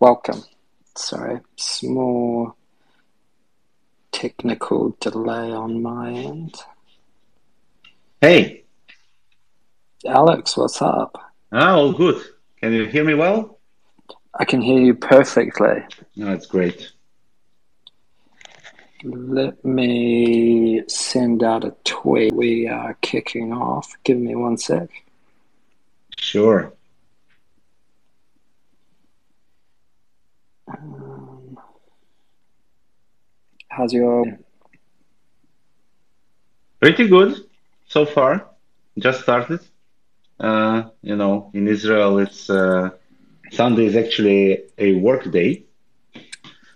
Welcome. Sorry, small technical delay on my end. Hey, Alex, what's up? ah, all good. Can you hear me well? I can hear you perfectly. No, that's great. Let me send out a tweet. We are kicking off. Give me one sec. Sure. Um, how's your Pretty good so far. Just started. Uh, you know, in Israel, it's uh, Sunday is actually a work day.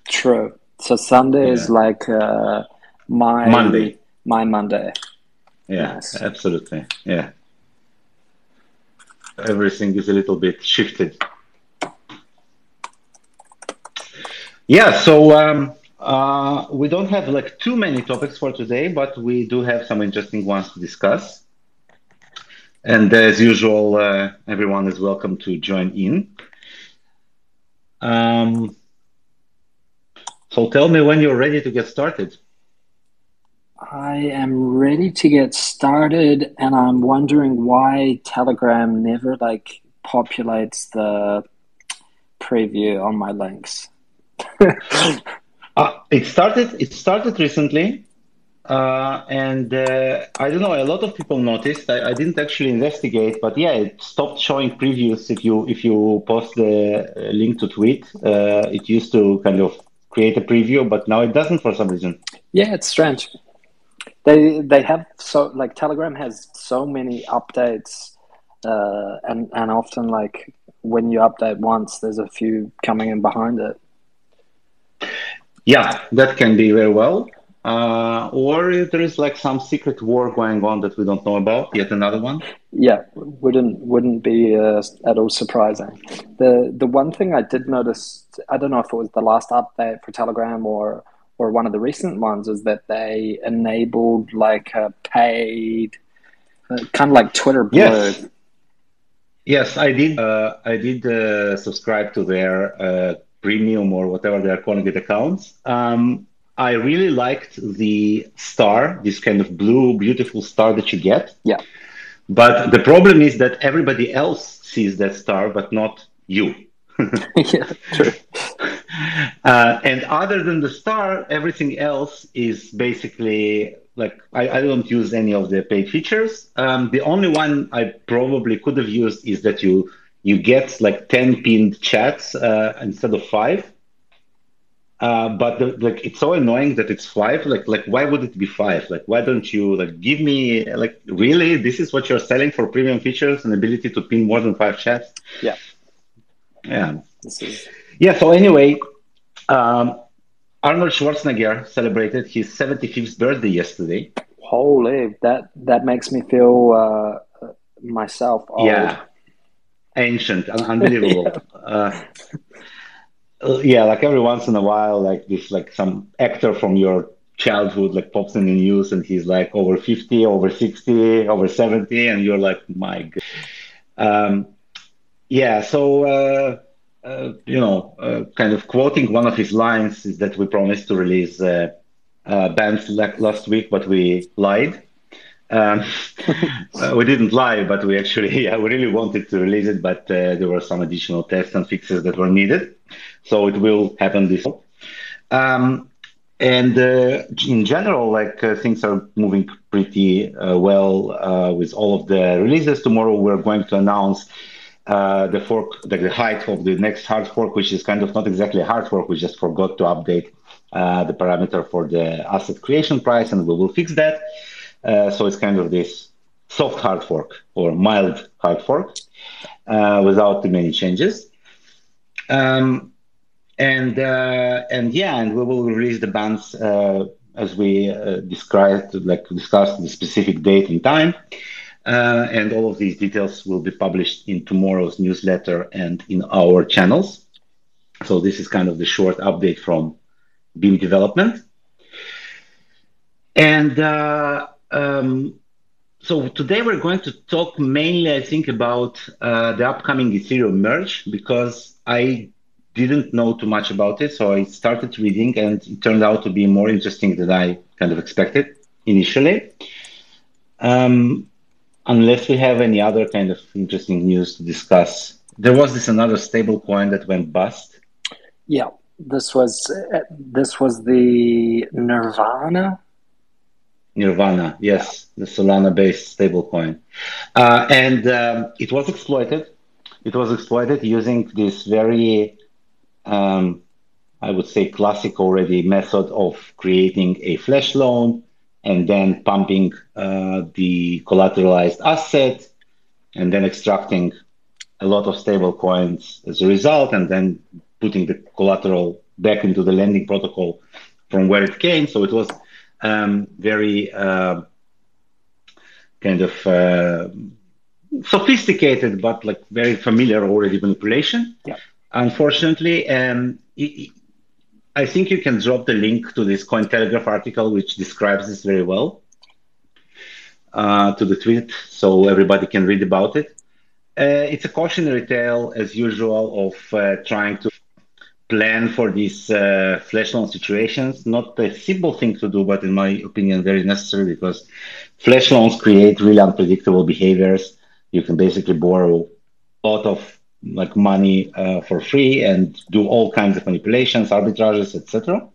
true? So Sunday is like uh, my Monday. my Monday. Yeah, Nice. absolutely. Yeah. Everything is a little bit shifted. Yeah, so um, uh, we don't have like too many topics for today, but we do have some interesting ones to discuss. And as usual, uh, everyone is welcome to join in. Um, so tell me when you're ready to get started. I am ready to get started, and I'm wondering why Telegram never like populates the preview on my links. Uh, it started. It started recently, uh, and uh, I don't know. A lot of people noticed. I, I didn't actually investigate, but yeah, it stopped showing previews. If you if you post the uh, link to tweet, uh, it used to kind of create a preview, but now it doesn't for some reason. Yeah, it's strange. They they have so like Telegram has so many updates, uh, and and often like when you update once, there's a few coming in behind it. Yeah, that can be very well. Uh, or there is like some secret war going on that we don't know about. Yet another one. Yeah, wouldn't wouldn't be uh, at all surprising. The the one thing I did notice, I don't know if it was the last update for Telegram or or one of the recent ones, is that they enabled like a paid, uh, kind of like Twitter Blue. Yes. Yes, I did. Uh, I did uh, subscribe to their uh, premium or whatever they are calling it accounts. Um, I really liked the star, this kind of blue, beautiful star that you get. Yeah, But the problem is that everybody else sees that star, but not you. yeah, true. Uh, and other than the star, everything else is basically like I, I don't use any of the paid features. Um, the only one I probably could have used is that you you get like 10 pinned chats uh, instead of five. Uh, but the, like it's so annoying that it's five. Like like why would it be five? Like why don't you like give me like really this is what you're selling for premium features and ability to pin more than five chats? Yeah, Yeah. is Yeah, so anyway, um, Arnold Schwarzenegger celebrated his 75th birthday yesterday. holy. That that makes me feel uh, myself old. Yeah, ancient, unbelievable. uh, uh, yeah, like every once in a while, like this, like some actor from your childhood, like pops in the news and he's like over 50, over 60, over 70, and you're like, my God. Um, yeah, so, uh, uh, you know, uh, kind of quoting one of his lines is that we promised to release uh, uh, BANS like last week, but we lied. Um, uh, we didn't lie, but we actually, yeah, we really wanted to release it, but uh, there were some additional tests and fixes that were needed. So it will happen this fall. Um, and uh, in general, like uh, things are moving pretty uh, well uh, with all of the releases. Tomorrow we're going to announce the fork, the, the height of the next hard fork, which is kind of not exactly a hard fork. We just forgot to update the parameter for the asset creation price, and we will fix that. Uh, so it's kind of this soft hard fork or mild hard fork uh, without too many changes. Um, and uh, and yeah, and we will release the BANS as we described, like discussed the specific date and time. Uh, and all of these details will be published in tomorrow's newsletter and in our channels. So this is kind of the short update from Beam Development. And uh, um, so today we're going to talk mainly, I think, about uh, the upcoming Ethereum merge because I didn't know too much about it, so I started reading, and it turned out to be more interesting than I kind of expected initially. Um, unless we have any other kind of interesting news to discuss, there was this another stable coin that went bust. Yeah, this was uh, this was the Nirvana. Nirvana, yes, the Solana-based stablecoin, uh, and um, it was exploited. It was exploited using this very, um, I would say, classic already method of creating a flash loan and then pumping uh, the collateralized asset and then extracting a lot of stable coins as a result and then putting the collateral back into the lending protocol from where it came. So it was um, very uh, kind of uh, sophisticated, but like very familiar already manipulation. Yeah. Unfortunately, um, it, I think you can drop the link to this Cointelegraph article, which describes this very well, uh, to the tweet, so everybody can read about it. Uh, it's a cautionary tale, as usual, of uh, trying to plan for these uh, flash loan situations. Not a simple thing to do, but in my opinion, very necessary because flash loans create really unpredictable behaviors. You can basically borrow a lot of like money uh, for free and do all kinds of manipulations, arbitrages, etc.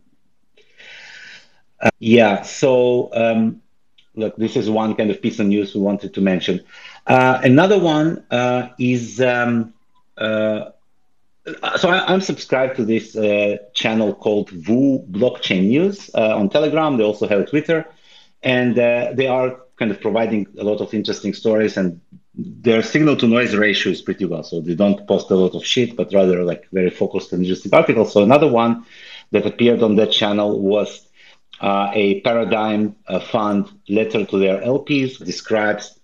Uh, yeah, so um, look, this is one kind of piece of news we wanted to mention. Uh, another one uh, is um, uh, so I, am subscribed to this uh, channel called Vu Blockchain News on Telegram. They also have a Twitter, and they are kind of providing a lot of interesting stories and their signal to noise ratio is pretty well. So they don't post a lot of shit, but rather like very focused and interesting articles. So another one that appeared on that channel was uh, a paradigm uh, fund letter to their LPs describes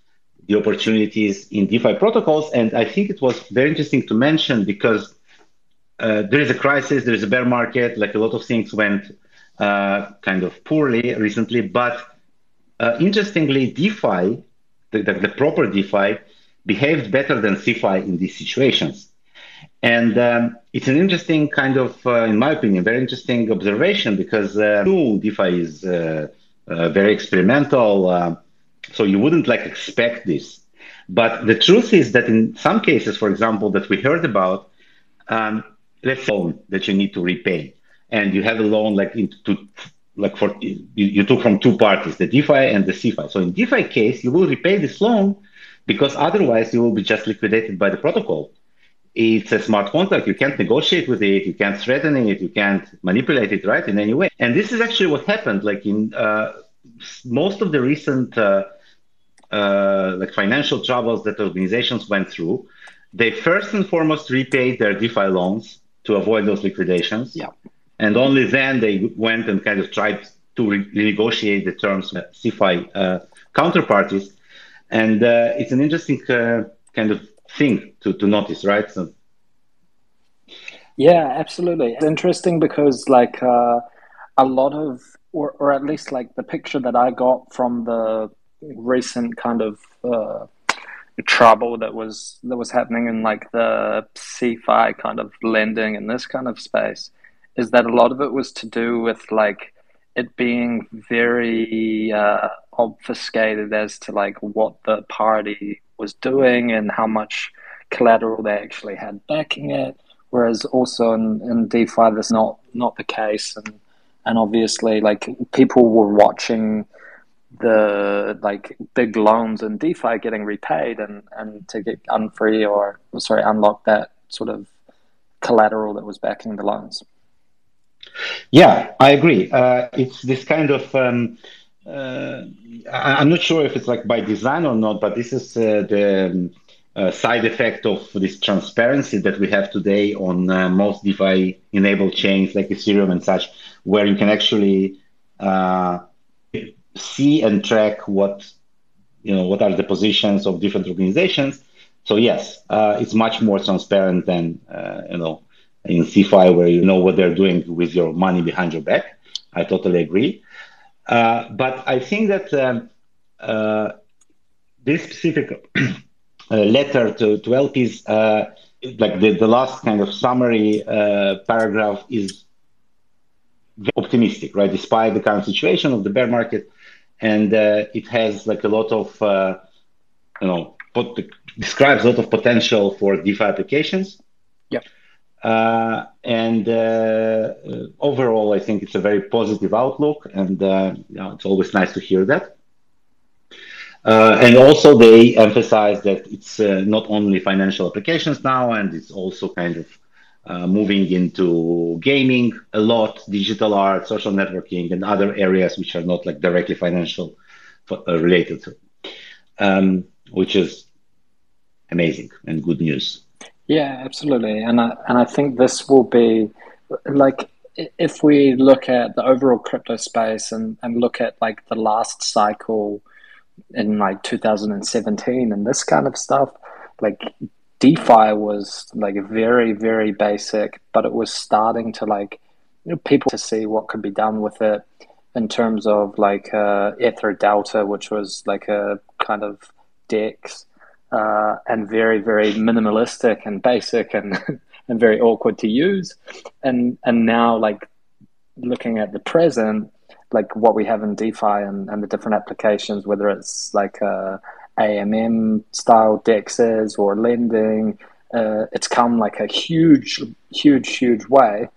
the opportunities in DeFi protocols. And I think it was very interesting to mention because uh, there is a crisis, there is a bear market, like a lot of things went uh, kind of poorly recently. But uh, interestingly, DeFi the, the, the proper DeFi behaved better than CeFi in these situations. And um, it's an interesting kind of, uh, in my opinion, very interesting observation because uh, DeFi is uh, very experimental. So you wouldn't like expect this. But the truth is that in some cases, for example, that we heard about, um, let's loan that you need to repay, and you have a loan like into like for you, you took from two parties, the DeFi and the CeFi. So in DeFi case, you will repay this loan because otherwise you will be just liquidated by the protocol. It's a smart contract. You can't negotiate with it. You can't threaten it. You can't manipulate it, right, in any way. And this is actually what happened. Like in uh, most of the recent uh, uh, like financial troubles that organizations went through, they first and foremost repaid their DeFi loans to avoid those liquidations. Yeah and only then they went and kind of tried to renegotiate the terms with CeFi uh, counterparties. And uh, it's an interesting uh, kind of thing to, to notice, right? So, yeah, absolutely. It's interesting because, like, uh, a lot of, or, or at least like the picture that I got from the recent kind of uh, trouble that was that was happening in like the CeFi kind of lending in this kind of space is that a lot of it was to do with like it being very uh, obfuscated as to like what the party was doing and how much collateral they actually had backing it. Whereas also in, in DeFi, that's not not the case, and and obviously like people were watching the like big loans in DeFi getting repaid and and to get unfree or sorry unlock that sort of collateral that was backing the loans. Yeah, I agree. Uh, it's this kind of. Um, uh, I, am not sure if it's like by design or not, but this is uh, the um, uh, side effect of this transparency that we have today on uh, most DeFi enabled chains like Ethereum and such, where you can actually uh, see and track what you know what are the positions of different organizations. So yes, it's much more transparent than you know in CeFi where you know what they're doing with your money behind your back. I totally agree. Uh, but I think that um, uh, this specific uh, letter to, to LPs, uh, like the, the last kind of summary uh, paragraph is optimistic, right? Despite the current situation of the bear market, and uh, it has like a lot of, uh, you know, pot- describes a lot of potential for DeFi applications. Yeah. Uh, and uh, overall, I think it's a very positive outlook, and uh, you know, it's always nice to hear that. Uh, and also, they emphasize that it's not only financial applications now, and it's also kind of uh, moving into gaming a lot, digital art, social networking, and other areas which are not like directly financial uh, related, um, which is amazing and good news. Yeah, absolutely, and I, and I think this will be like if we look at the overall crypto space and, and look at like the last cycle in like 2017 and this kind of stuff, like DeFi was like very, very basic, but it was starting to like you know, people to see what could be done with it in terms of like uh, EtherDelta, which was like a kind of DEX uh, and very, very minimalistic and basic and and very awkward to use. And and now like looking at the present, like what we have in DeFi and, and the different applications, whether it's like uh, AMM style dexes or lending. Uh, it's come like a huge, huge, huge way.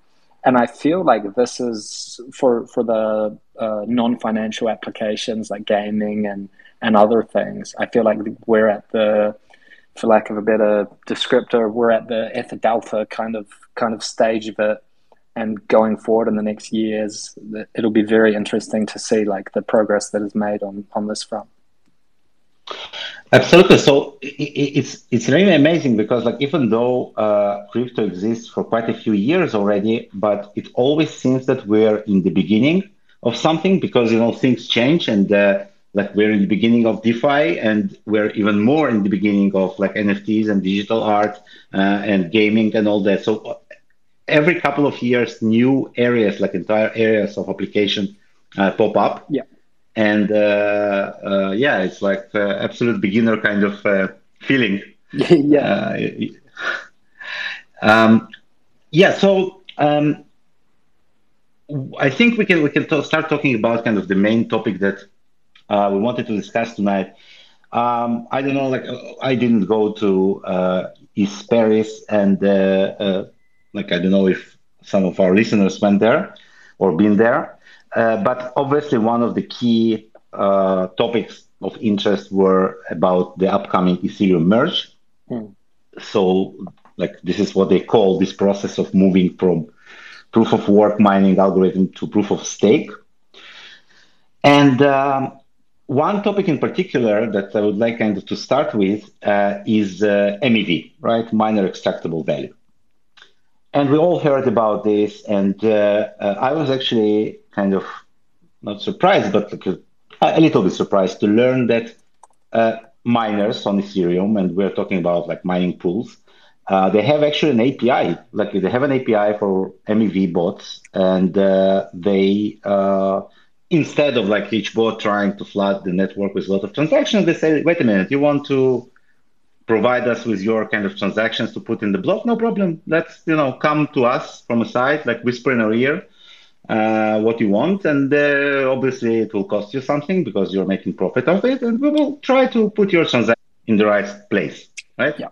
And I feel like this is for for the uh, non financial applications like gaming and and other things. I feel like we're at the, for lack of a better descriptor, we're at the Ether kind of kind of stage of it. And going forward in the next years, it'll be very interesting to see like the progress that is made on on this front. Absolutely. So it's it's really amazing because like even though uh, crypto exists for quite a few years already, but it always seems that we're in the beginning of something because you know things change and uh, like we're in the beginning of DeFi and we're even more in the beginning of like NFTs and digital art uh, and gaming and all that. So every couple of years, new areas like entire areas of application uh, pop up. Yeah and uh, uh, yeah, it's like uh, absolute beginner kind of feeling. yeah. Um, yeah. So um, I think we can we can t- start talking about kind of the main topic that uh, we wanted to discuss tonight. Um, I don't know, like I didn't go to uh, East Paris, and uh, like I don't know if some of our listeners went there or been there. Uh, but obviously, one of the key uh, topics of interest were about the upcoming Ethereum merge. Mm. So, like, this is what they call this process of moving from proof of work mining algorithm to proof of stake. And um, one topic in particular that I would like kind of to start with uh, is uh, MEV, right? Miner extractable value. And we all heard about this, and uh, uh, I was actually kind of not surprised, but a, little bit surprised to learn that uh, miners on Ethereum, and we're talking about like mining pools, uh, they have actually an API. Like they have an API for MEV bots, and uh, they uh, instead of like each bot trying to flood the network with a lot of transactions, they say, "Wait a minute, you want to." Provide us with your kind of transactions to put in the block no problem let's you know come to us from a side like whisper in our ear uh, what you want, and uh, obviously it will cost you something because you're making profit of it, and we will try to put your transaction in the right place, right? Yeah.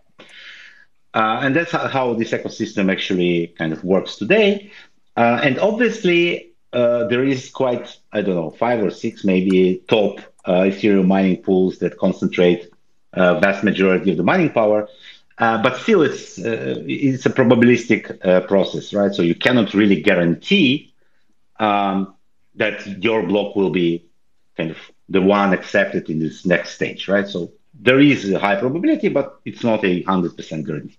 Uh, and that's how this ecosystem actually kind of works today. Uh, and obviously, uh, there is quite, I don't know, five or six maybe top uh, Ethereum mining pools that concentrate vast majority of the mining power. but still, it's it's a probabilistic process, right? So you cannot really guarantee um, that your block will be kind of the one accepted in this next stage, right? So there is a high probability, but it's not a 100% guarantee.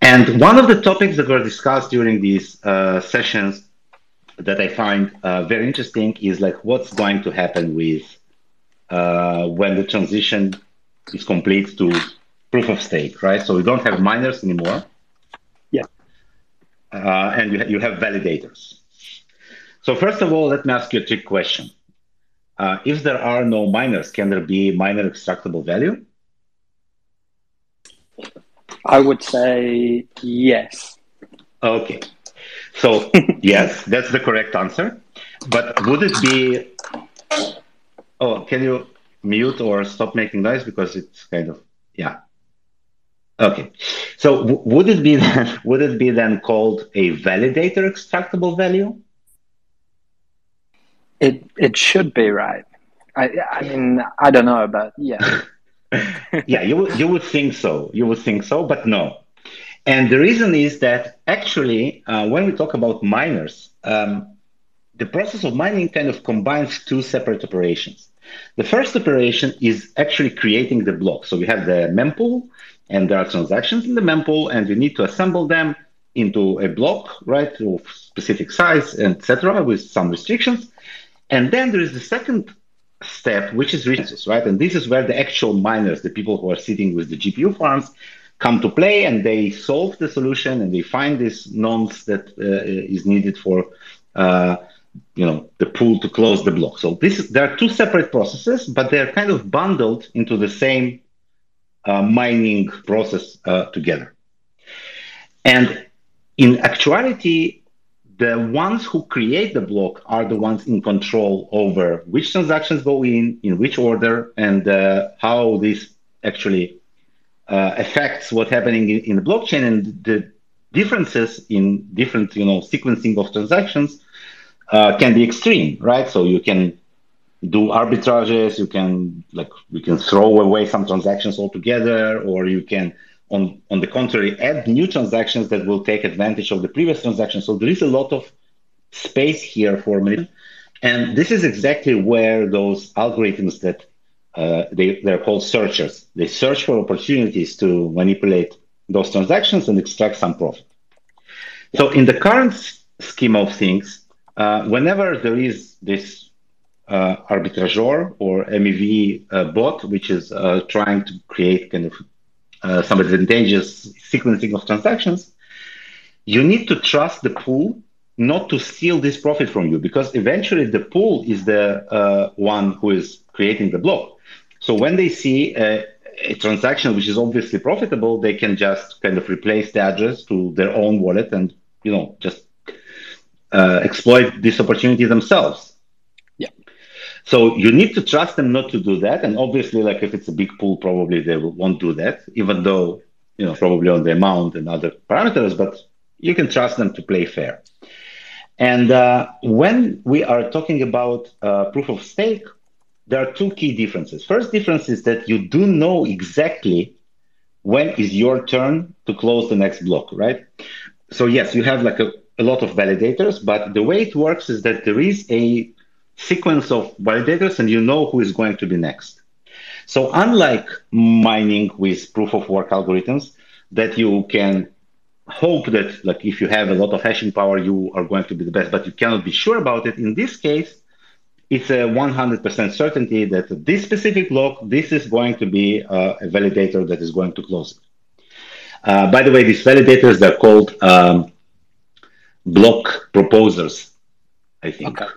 And one of the topics that were discussed during these uh, sessions that I find uh, very interesting is like what's going to happen with uh, when the transition is complete to proof of stake, right? So we don't have miners anymore. Yeah. Uh, and you, you have validators. So first of all, let me ask you a trick question. Uh, if there are no miners, can there be miner extractable value? I would say yes. Okay. So, yes, that's the correct answer. But would it be. Oh, can you mute or stop making noise? Because it's kind of. Yeah. Okay. So, w- would it be then, would it be then called a validator extractable value? It it should be right. I I mean I don't know, but yeah. yeah, you would you would think so. You would think so, but no. And the reason is that actually, uh, when we talk about miners, um, the process of mining kind of combines two separate operations. The first operation is actually creating the block. So we have the mempool, and there are transactions in the mempool, and we need to assemble them into a block, right, of specific size, etc., with some restrictions. And then there is the second step, which is resources, right? And this is where the actual miners, the people who are sitting with the GPU farms, come to play and they solve the solution and they find these nonce that uh, is needed for uh, you know the pool to close the block. So this there are two separate processes, but they are kind of bundled into the same uh, mining process uh, together. And in actuality, the ones who create the block are the ones in control over which transactions go in, in which order, and uh, how this actually uh, affects what's happening in, in, the blockchain and the differences in different, you know, sequencing of transactions uh, can be extreme, right? So you can do arbitrages, you can like you can throw away some transactions altogether, or you can on, on the contrary, add new transactions that will take advantage of the previous transaction. So there is a lot of space here for me. And this is exactly where those algorithms that uh, they, they're called searchers. They search for opportunities to manipulate those transactions and extract some profit. So in the current scheme of things, uh, whenever there is this uh, arbitrageur or MEV uh, bot, which is uh, trying to create kind of uh, some advantageous sequencing of transactions, you need to trust the pool not to steal this profit from you because eventually the pool is the one who is creating the block. So when they see a, a, transaction which is obviously profitable, they can just kind of replace the address to their own wallet and you know just uh, exploit this opportunity themselves. Yeah. So you need to trust them not to do that. And obviously, like if it's a big pool, probably they won't do that, even though, you know, probably on the amount and other parameters, but you can trust them to play fair. And uh, when we are talking about uh, proof of stake, there are two key differences. First difference is that you do know exactly when is your turn to close the next block, right? So yes, you have like a, a lot of validators, but the way it works is that there is a sequence of validators and you know who is going to be next. So unlike mining with proof of work algorithms that you can hope that like if you have a lot of hashing power, you are going to be the best, but you cannot be sure about it. In this case, it's a 100% certainty that this specific block, this is going to be uh, a validator that is going to close it. Uh, by the way, these validators, they're called um, block proposers, I think. Okay.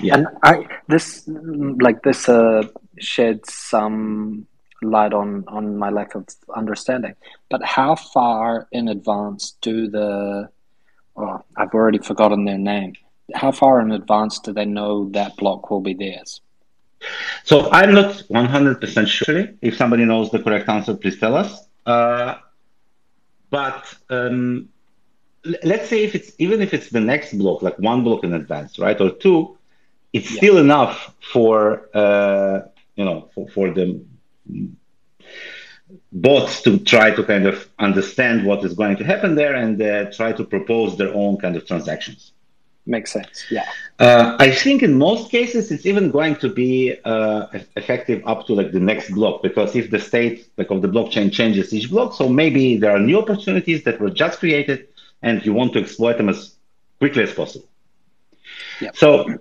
Yeah. And I this like this uh, sheds some light on on my lack of understanding. But how far in advance do the oh, I've already forgotten their name. How far in advance do they know that block will be theirs? So I'm not 100% sure. If somebody knows the correct answer, please tell us. Uh, but um, let's say if it's even if it's the next block, like one block in advance, right, or two, it's yeah. still enough for uh, you know for, for the bots to try to kind of understand what is going to happen there and uh, try to propose their own kind of transactions. Makes sense. Yeah. Uh, I think in most cases it's even going to be uh, effective up to like the next block because if the state like of the blockchain changes each block, so maybe there are new opportunities that were just created and you want to exploit them as quickly as possible. Yep. So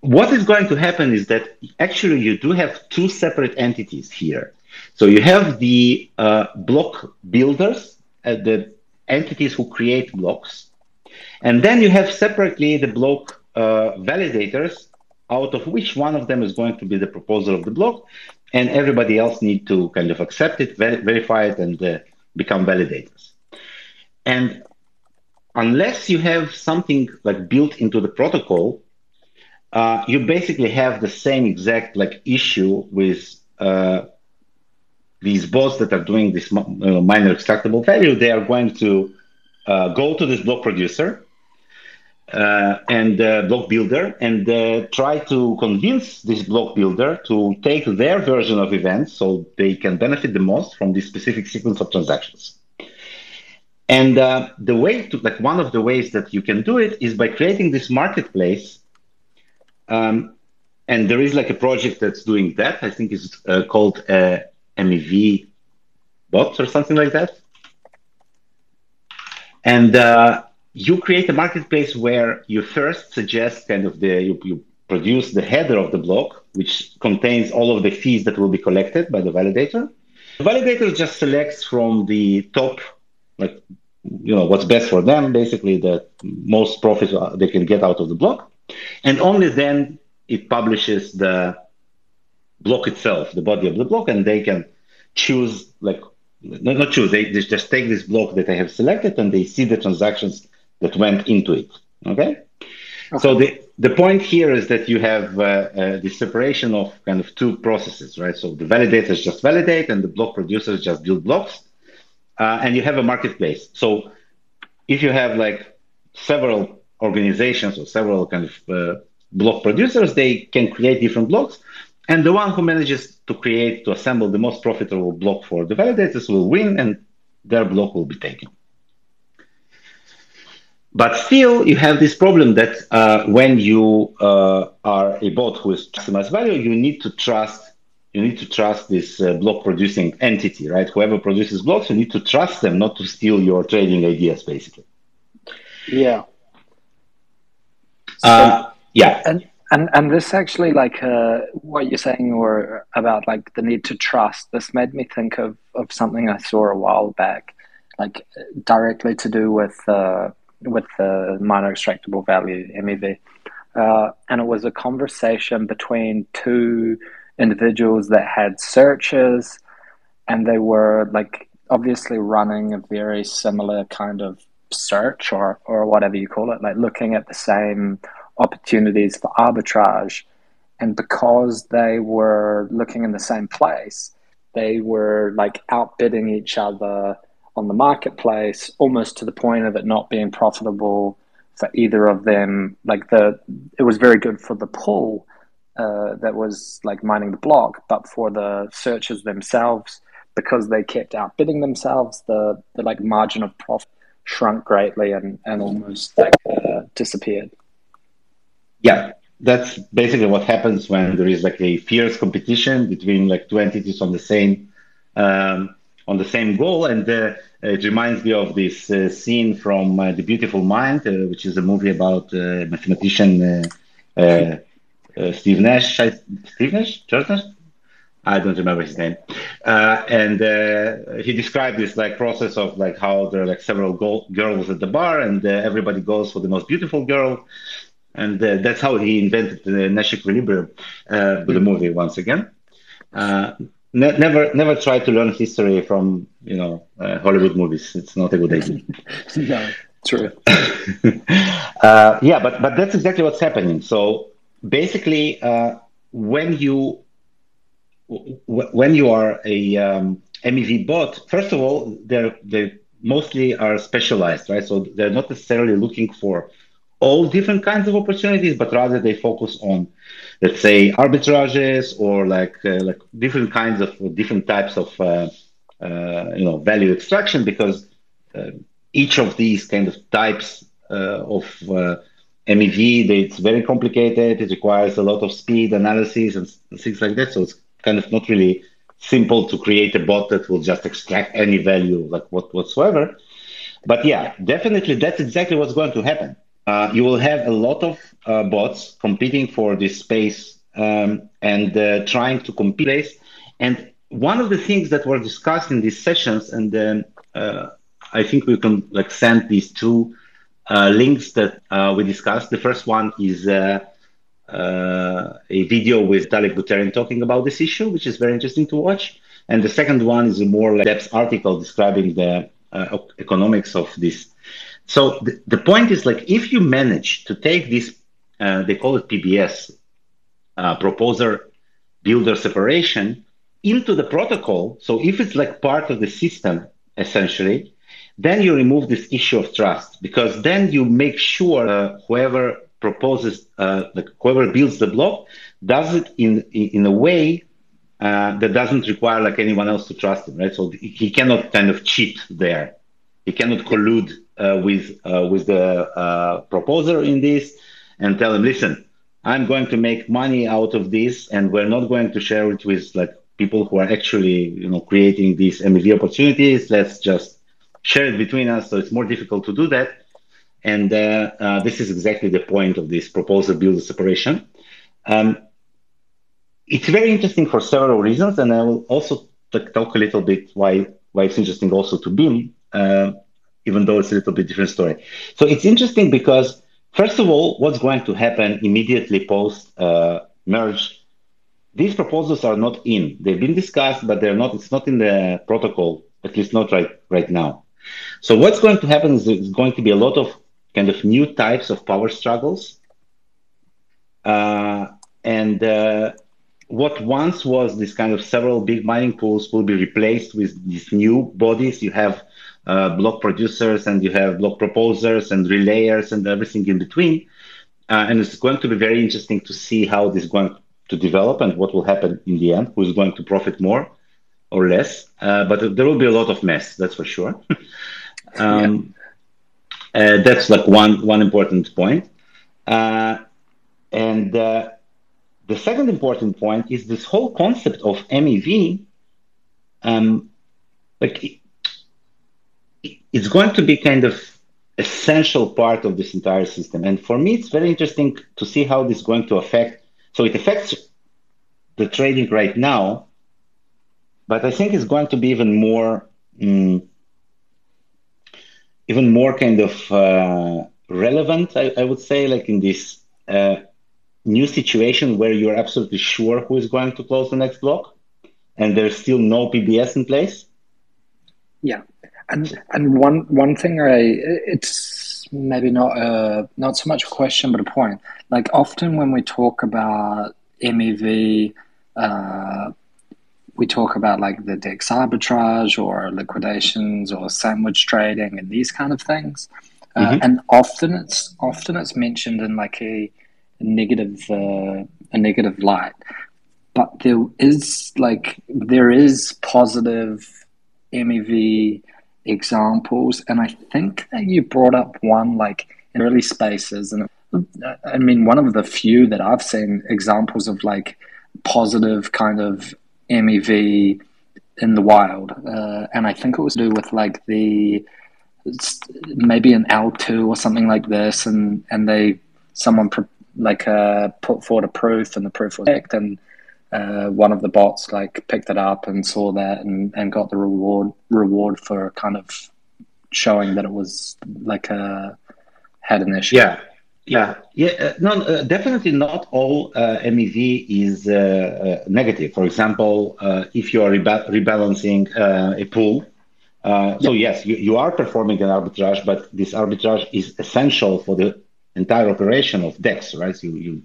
what is going to happen is that actually you do have two separate entities here. So you have the uh, block builders, uh, the entities who create blocks, and then you have separately the block uh, validators, out of which one of them is going to be the proposer of the block, and everybody else need to kind of accept it, ver- verify it, and uh, become validators. And unless you have something like built into the protocol, uh, you basically have the same exact like issue with uh, these bots that are doing this miner extractable value. They are going to uh, go to this block producer uh, and uh, block builder and uh, try to convince this block builder to take their version of events so they can benefit the most from this specific sequence of transactions. And uh, the way to, like one of the ways that you can do it is by creating this marketplace. Um, and there is like a project that's doing that. I think it's uh, called uh, MEV bots or something like that. And uh, you create a marketplace where you first suggest kind of the you, you produce the header of the block, which contains all of the fees that will be collected by the validator. The validator just selects from the top, like you know what's best for them, basically the most profit they can get out of the block, and only then it publishes the block itself, the body of the block, and they can choose like not choose. They just take this block that they have selected and they see the transactions that went into it. Okay. okay. So the, the point here is that you have uh, uh, the separation of kind of two processes, right? So the validators just validate and the block producers just build blocks. Uh, and you have a marketplace. So if you have like several organizations or several kind of uh, block producers, they can create different blocks. And the one who manages to create, to assemble the most profitable block for the validators will win and their block will be taken. But still, you have this problem that uh, when you uh, are a bot who is maximized value, you need to trust. You need to trust this uh, block producing entity, right? Whoever produces blocks, you need to trust them not to steal your trading ideas, basically. Yeah. Uh, so, yeah. And and and this actually like uh, what you're saying or about like the need to trust. This made me think of of something I saw a while back, like directly to do with uh, with the miner extractable value MEV. Uh, and it was a conversation between two individuals that had searches and they were like obviously running a very similar kind of search or, or whatever you call it, like looking at the same opportunities for arbitrage. And because they were looking in the same place, they were like outbidding each other on the marketplace, almost to the point of it not being profitable for either of them. Like the, it was very good for the pool uh, that was like mining the block, but for the searchers themselves, because they kept outbidding themselves, the the like margin of profit shrunk greatly and and almost like uh, disappeared. Yeah, that's basically what happens when there is like a fierce competition between like two entities on the same um, on the same goal. And uh, it reminds me of this uh, scene from uh, The Beautiful Mind, uh, which is a movie about uh, mathematician uh, Steve Nash. Steve Nash? George Nash? I don't remember his name. and he described this like process of like how there are like several go- girls at the bar, and everybody goes for the most beautiful girl and uh, that's how he invented the Nash equilibrium uh, with the movie once again. Uh, ne- never, never try to learn history from you know uh, Hollywood movies. It's not a good idea. no, true. Uh, yeah, but but that's exactly what's happening. So basically, uh, when you when you are a um, MEV bot, first of all, they're they mostly are specialized, right? So they're not necessarily looking for all different kinds of opportunities, but rather they focus on, let's say, arbitrages or like uh, like different kinds of different types of uh, uh, you know value extraction because uh, each of these kind of types uh, of uh, MEV, it's very complicated. It requires a lot of speed analysis and things like that. So it's kind of not really simple to create a bot that will just extract any value like what whatsoever. But yeah, definitely that's exactly what's going to happen uh, you will have a lot of uh, bots competing for this space um, and uh, trying to compete. And one of the things that were discussed in these sessions, and then uh, I think we can like send these two links that uh, we discussed. The first one is a video with Vitalik Buterin talking about this issue, which is very interesting to watch. and the second one is a more like depth article describing the uh, economics of this. So the, the point is like if you manage to take this, uh, they call it PBS, uh, proposer builder separation into the protocol. So if it's like part of the system, essentially, then you remove this issue of trust because then you make sure uh, whoever proposes, uh, whoever builds the block, does it in in a way uh, that doesn't require like anyone else to trust him, right? So he cannot kind of cheat there. He cannot collude uh, with uh, with the uh, proposer in this and tell him, listen, I'm going to make money out of this, and we're not going to share it with like people who are actually you know creating these MEV opportunities. Let's just share it between us. So it's more difficult to do that. And uh, uh, this is exactly the point of this proposer builder separation. Um, it's very interesting for several reasons, and I will also talk a little bit why why it's interesting also to Beam, uh, even though it's a little bit different story. So it's interesting because first of all, what's going to happen immediately post uh, merge? These proposals are not in. They've been discussed, but they're not. It's not in the protocol, at least not right right now. So what's going to happen is there's going to be a lot of kind of new types of power struggles. Uh, and uh, what once was this kind of several big mining pools will be replaced with these new bodies. You have uh, block producers and you have block proposers and relayers and everything in between. Uh, and it's going to be very interesting to see how this is going to develop and what will happen in the end, who's going to profit more or less. Uh, but there will be a lot of mess, that's for sure. um, yeah. uh, that's like one one important point. Uh, and uh, the second important point is this whole concept of MEV. Um, like it, it's going to be kind of essential part of this entire system. And for me, it's very interesting to see how this is going to affect. So it affects the trading right now, but I think it's going to be even more, um, even more kind of uh, relevant. I, I, would say, like in this uh, new situation where you're absolutely sure who is going to close the next block, and there's still no PBS in place. Yeah, and and one one thing I it's maybe not a not so much a question but a point. Like often when we talk about MEV. Uh, we talk about like the DEX arbitrage or liquidations or sandwich trading and these kind of things. Uh, mm-hmm. and often it's often it's mentioned in like a, a negative uh, a negative light. But there is like there is positive MEV examples, and I think that you brought up one like in early spaces, and I mean one of the few that I've seen examples of like positive kind of MEV in the wild, uh, and I think it was to do with like the maybe an L two or something like this, and and they someone like uh, put forward a proof, and the proof was picked, and uh, one of the bots like picked it up and saw that, and and got the reward reward for kind of showing that it was like a had an issue. Yeah, yeah, yeah, uh, no, uh, definitely not all uh, MEV is uh, uh, negative. For example, uh, if you are reba- rebalancing a pool, so yes, you, you are performing an arbitrage, but this arbitrage is essential for the entire operation of DEX, right? So you you,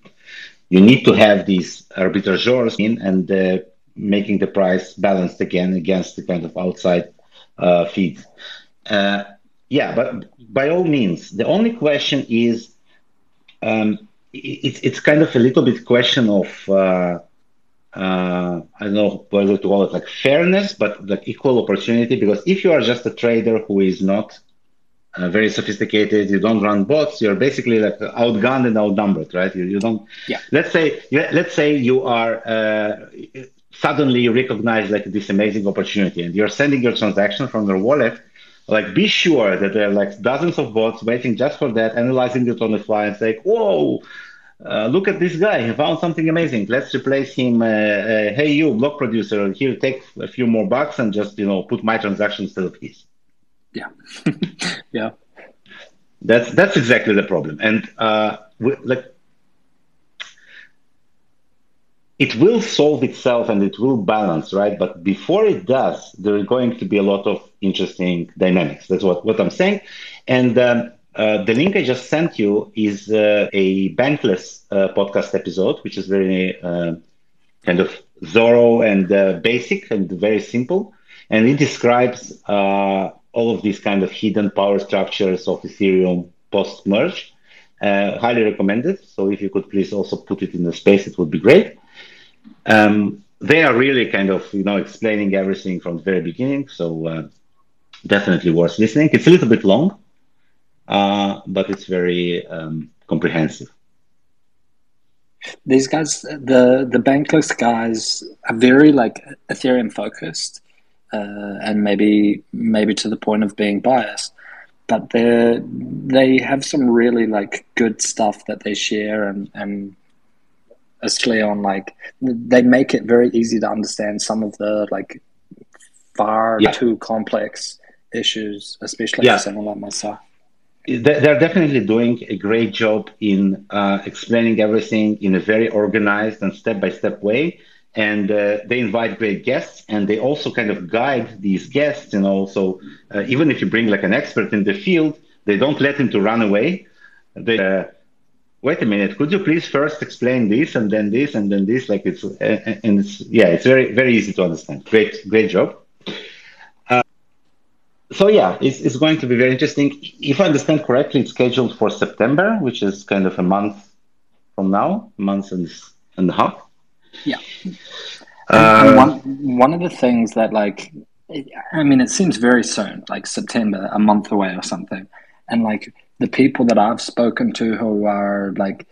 you need to have these arbitrageurs in and making the price balanced again against the kind of outside feeds. yeah, but by all means, the only question is um, it's it's kind of a little bit question of uh, uh, I don't know whether to call it like fairness, but like equal opportunity. Because if you are just a trader who is not uh, very sophisticated, you don't run bots, you're basically like outgunned and outnumbered, right? You, you don't. Yeah. Let's say let's say you are uh, suddenly you recognize like this amazing opportunity, and you're sending your transaction from your wallet like be sure that there are like dozens of bots waiting just for that, analyzing it on the fly and say, whoa, uh, look at this guy. He found something amazing. Let's replace him. Uh, uh, hey, you block producer, here, take a few more bucks and just, you know, put my transaction instead of his. Yeah. yeah. That's, that's exactly the problem. And uh, we, like, it will solve itself and it will balance, right? But before it does, there is going to be a lot of interesting dynamics. That's what, what I'm saying. And um, uh, the link I just sent you is uh, a bankless uh, podcast episode, which is very uh, kind of thorough and uh, basic and very simple. And it describes uh, all of these kind of hidden power structures of Ethereum post merge. highly recommended. So if you could please also put it in the space, it would be great. Um, they are really kind of you know explaining everything from the very beginning. So uh, definitely worth listening. It's a little bit long, uh, but it's very um, comprehensive. These guys, the the bankless guys, are very like Ethereum focused, uh, and maybe maybe to the point of being biased. But they they have some really like good stuff that they share and and especially on like they make it very easy to understand some of the like far yeah. too complex issues, especially yeah. someone like myself. They're definitely doing a great job in uh, explaining everything in a very organized and step by step way. And uh, they invite great guests, and they also kind of guide these guests. And also, uh, even if you bring like an expert in the field, they don't let him to run away. They uh, wait a minute, could you please first explain this and then this and then this? Like it's, and it's, yeah, it's very, very easy to understand. Great, great job. Uh, so yeah, it's, it's going to be very interesting. If I understand correctly, it's scheduled for September, which is kind of a month from now, a month and, and a half. Yeah. Uh, one, one of the things that like, I mean, it seems very soon, like September, a month away or something. And like, the people that I've spoken to who are like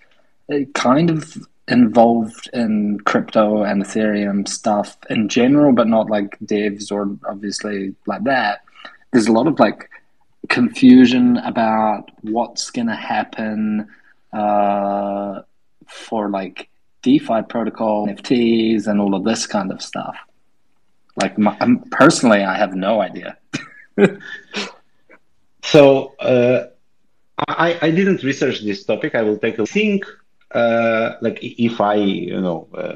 kind of involved in crypto and Ethereum stuff in general, but not like devs or obviously like that. There's a lot of like confusion about what's going to happen uh, for like DeFi protocol, NFTs, and all of this kind of stuff. Like my, personally, I have no idea. so uh, I, I didn't research this topic. I will take a think. Uh, like if I, you know, uh,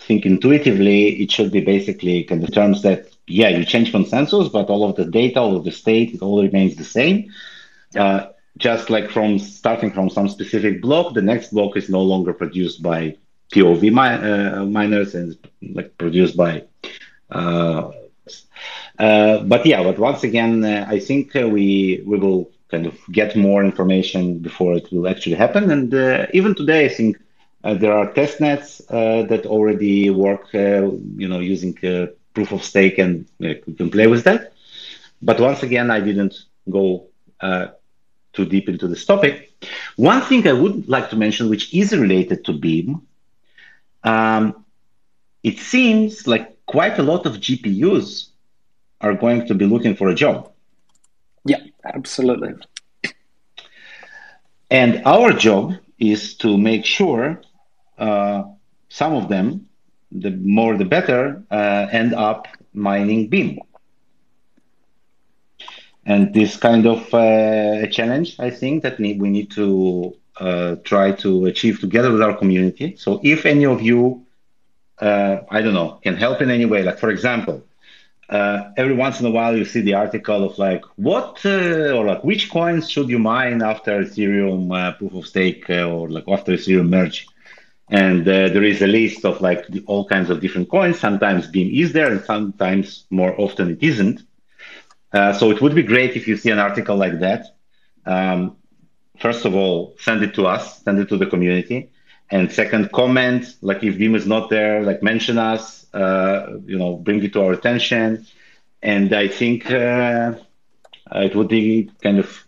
think intuitively, it should be basically kind of terms that yeah, you change consensus, but all of the data, all of the state, it all remains the same. Uh, just like from starting from some specific block, the next block is no longer produced by POV mi- uh, miners and like produced by. Uh, uh, but yeah, but once again, I think we we will kind of get more information before it will actually happen. And uh, even today, I think uh, there are test nets uh, that already work, uh, you know, using uh, proof of stake, and we can play with that. But once again, I didn't go too deep into this topic. One thing I would like to mention, which is related to Beam, um, it seems like quite a lot of GPUs are going to be looking for a job. Absolutely. And our job is to make sure uh, some of them, the more the better, uh, end up mining Beam. And this kind of uh, a challenge, I think, that we need to uh, try to achieve together with our community. So if any of you, uh, I don't know, can help in any way, like for example, uh, every once in a while you see the article of like what uh, or like which coins should you mine after Ethereum uh, proof of stake uh, or like after Ethereum merge, and uh, there is a list of like the, all kinds of different coins. Sometimes Beam is there, and sometimes more often it isn't. Uh, so it would be great if you see an article like that. Um, first of all, send it to us, send it to the community, and second, comment like if Beam is not there, like mention us you know, bring it to our attention. And I think uh, it would be kind of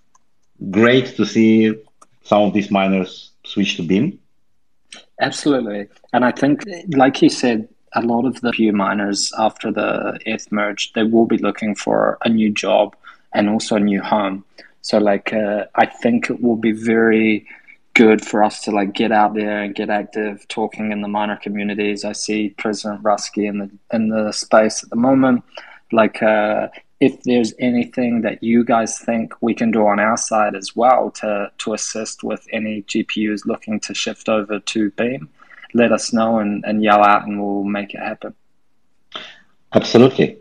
great to see some of these miners switch to Beam. Absolutely. And I think, like you said, a lot of the few miners after the ETH merge, they will be looking for a new job and also a new home. So, like, uh, I think it will be very good for us to like get out there and get active talking in the miner communities. I see President Ruski in the in the space at the moment. Like uh, if there's anything that you guys think we can do on our side as well to to assist with any GPUs looking to shift over to Beam, let us know and, and yell out, and we'll make it happen. Absolutely.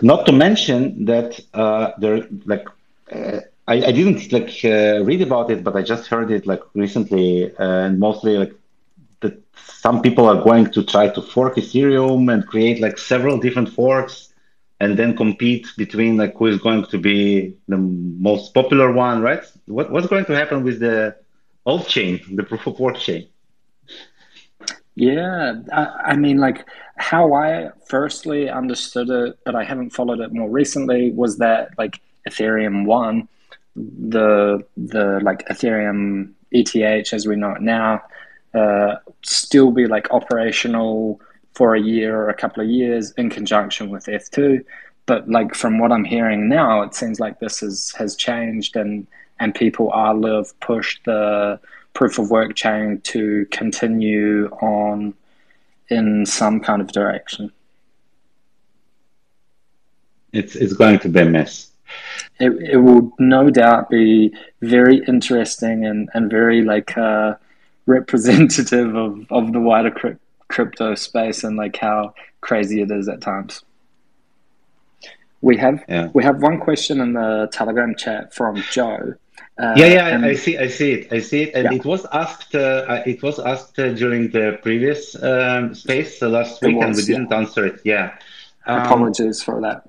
Not to mention that uh, there, like, uh, I, I didn't like uh, read about it, but I just heard it like recently, and mostly like that some people are going to try to fork Ethereum and create like several different forks, and then compete between like who is going to be the most popular one, right? What what's going to happen with the old chain, the proof of work chain? Yeah, I, I, mean, like how I firstly understood it, but I haven't followed it more recently, was that like Ethereum one, the the like Ethereum ETH as we know it now, uh, still be like operational for a year or a couple of years in conjunction with ETH2. But like from what I'm hearing now, it seems like this is has changed and and people are live pushed the proof of work chain to continue on in some kind of direction. It's it's going to be a mess. It, it will no doubt be very interesting and, and very like uh, representative of, of the wider crypto space and like how crazy it is at times. We have yeah. we have one question in the Telegram chat from Joe. Uh, yeah, yeah, and, I see, I see it, I see it, and yeah. it was asked, uh, it was asked uh, during the previous um, space last week, was, and we didn't answer it. Yeah, um, apologies for that.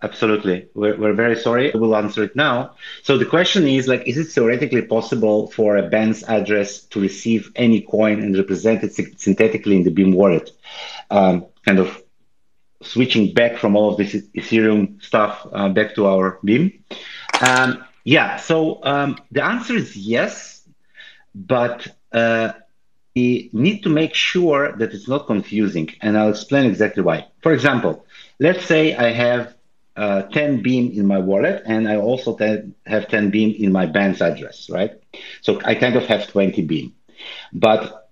Absolutely, we're, we're very sorry. We'll answer it now. So the question is, like, is it theoretically possible for a BANS address to receive any coin and represent it synthetically in the Beam wallet? Um, kind of switching back from all of this Ethereum stuff uh, back to our Beam. Um, yeah, so um, the answer is yes, but uh, we need to make sure that it's not confusing, and I'll explain exactly why. For example, let's say I have uh, 10 Beam in my wallet, and I also have 10 Beam in my BANS address, right? So I kind of have 20 Beam, but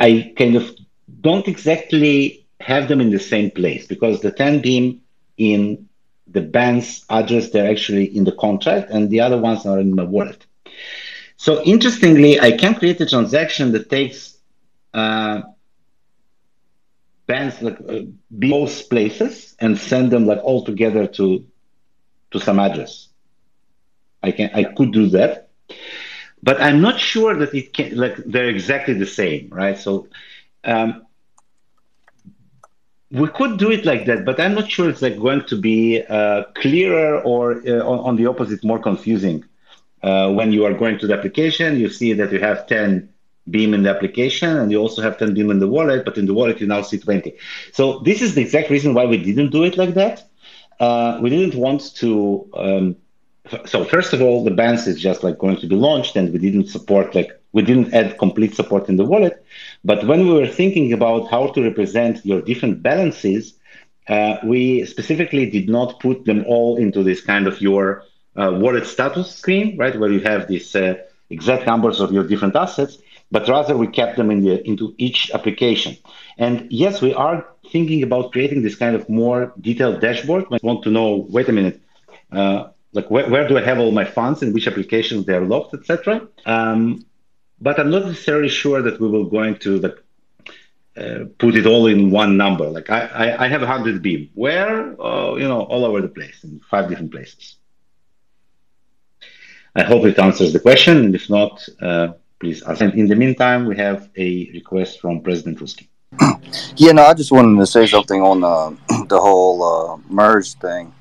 I kind of don't exactly have them in the same place because the 10 Beam in the BANS address, they're actually in the contract, and the other ones are in my wallet. So interestingly, I can create a transaction that takes uh, Benz like uh, both places and send them like all together to to some address. I can I could do that, but I'm not sure that it can like they're exactly the same, right? So um, we could do it like that, but I'm not sure it's like going to be uh, clearer or uh, on, on, the opposite, more confusing. Uh, when you are going to the application, you see that you have 10 beam in the application and you also have 10 beam in the wallet, but in the wallet you now see 20. So this is the exact reason why we didn't do it like that. Uh, we didn't want to. Um, so first of all, the BANS is just like going to be launched, and we didn't support like we didn't add complete support in the wallet. But when we were thinking about how to represent your different balances, uh, we specifically did not put them all into this kind of your uh, wallet status screen, right, where you have these uh, exact numbers of your different assets, but rather we kept them in the, into each application. And yes, we are thinking about creating this kind of more detailed dashboard. I want to know, wait a minute, uh, like where, where, do I have all my funds in which applications they are locked, etc. Um, but I'm not necessarily sure that we will going to like uh, put it all in one number. Like I, I, I have a hundred beam. Where? Uh, you know, all over the place in five different places. I hope it answers the question, and if not, uh, please. And in the meantime, we have a request from President Ruski. Yeah, no, I just wanted to say something on the the whole uh, merge thing,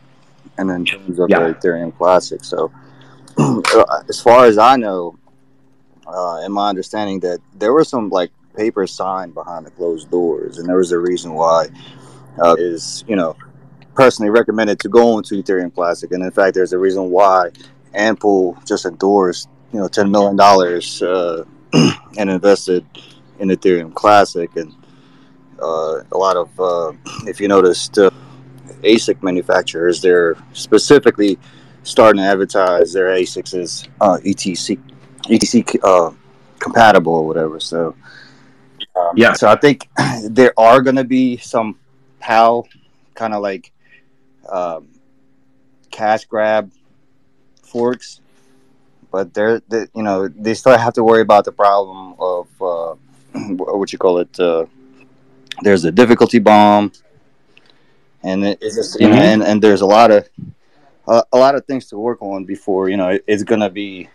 and in terms of yeah. the Ethereum Classic. So, as far as I know, uh, in my understanding that there were some like papers signed behind the closed doors, and there was a reason why uh, is you know personally recommended to go into Ethereum Classic, and in fact, there's a reason why Ample just endorsed you know ten million dollars uh, and invested in Ethereum Classic, and uh, a lot of uh, if you noticed. Uh, ASIC manufacturers, they're specifically starting to advertise their ASICs as uh, ETC ETC uh, compatible or whatever. So um, yeah, so I think there are going to be some PAL kind of like um, cash grab forks, but they're they, you know they still have to worry about the problem of uh, what you call it. Uh, there's a difficulty bomb, and it, it's just mm-hmm. and and there's a lot of uh, a lot of things to work on before you know it, it's gonna be.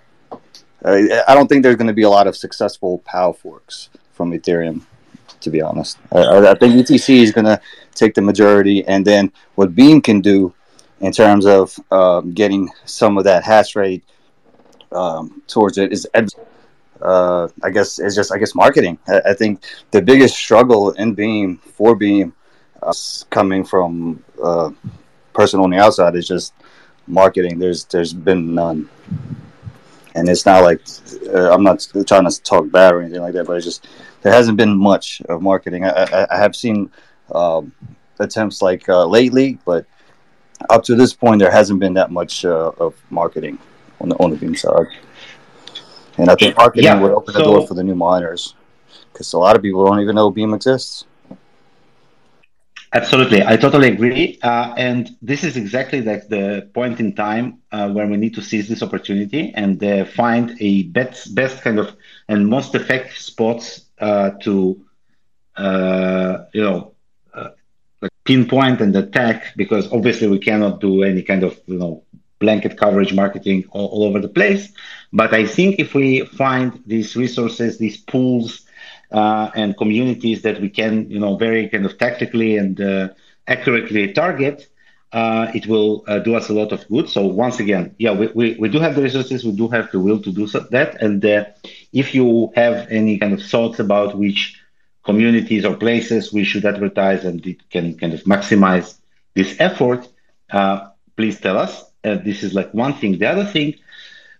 Uh, I don't think there's going to be a lot of successful POW forks from Ethereum, to be honest. I, I think ETC is going to take the majority, and then what Beam can do in terms of um, getting some of that hash rate um, towards it is uh, I guess it's just I guess marketing. I, I, think the biggest struggle in Beam for Beam uh, coming from uh, person on the outside is just marketing. There's there's been none, and it's not like uh, I'm not trying to talk bad or anything like that, but it's just there hasn't been much of marketing. I, I, I have seen um, attempts like uh, lately, but up to this point, there hasn't been that much uh, of marketing on the on the Beam side. And I think marketing yeah, would open so, the door for the new miners because a lot of people don't even know Beam exists. Absolutely, I totally agree. Uh, and this is exactly like the point in time uh, where we need to seize this opportunity and uh, find a best, best kind of and most effective spots uh, to, uh, you know, uh, like pinpoint and attack because obviously we cannot do any kind of you know blanket coverage marketing all, all over the place. But I think if we find these resources, these pools, uh, and communities that we can, you know, very kind of tactically and uh, accurately target, uh, it will uh, do us a lot of good. So once again, yeah, we, we, we do have the resources, we do have the will to do so, that. And uh, if you have any kind of thoughts about which communities or places we should advertise and it can kind of maximize this effort, uh, please tell us. This is like one thing. The other thing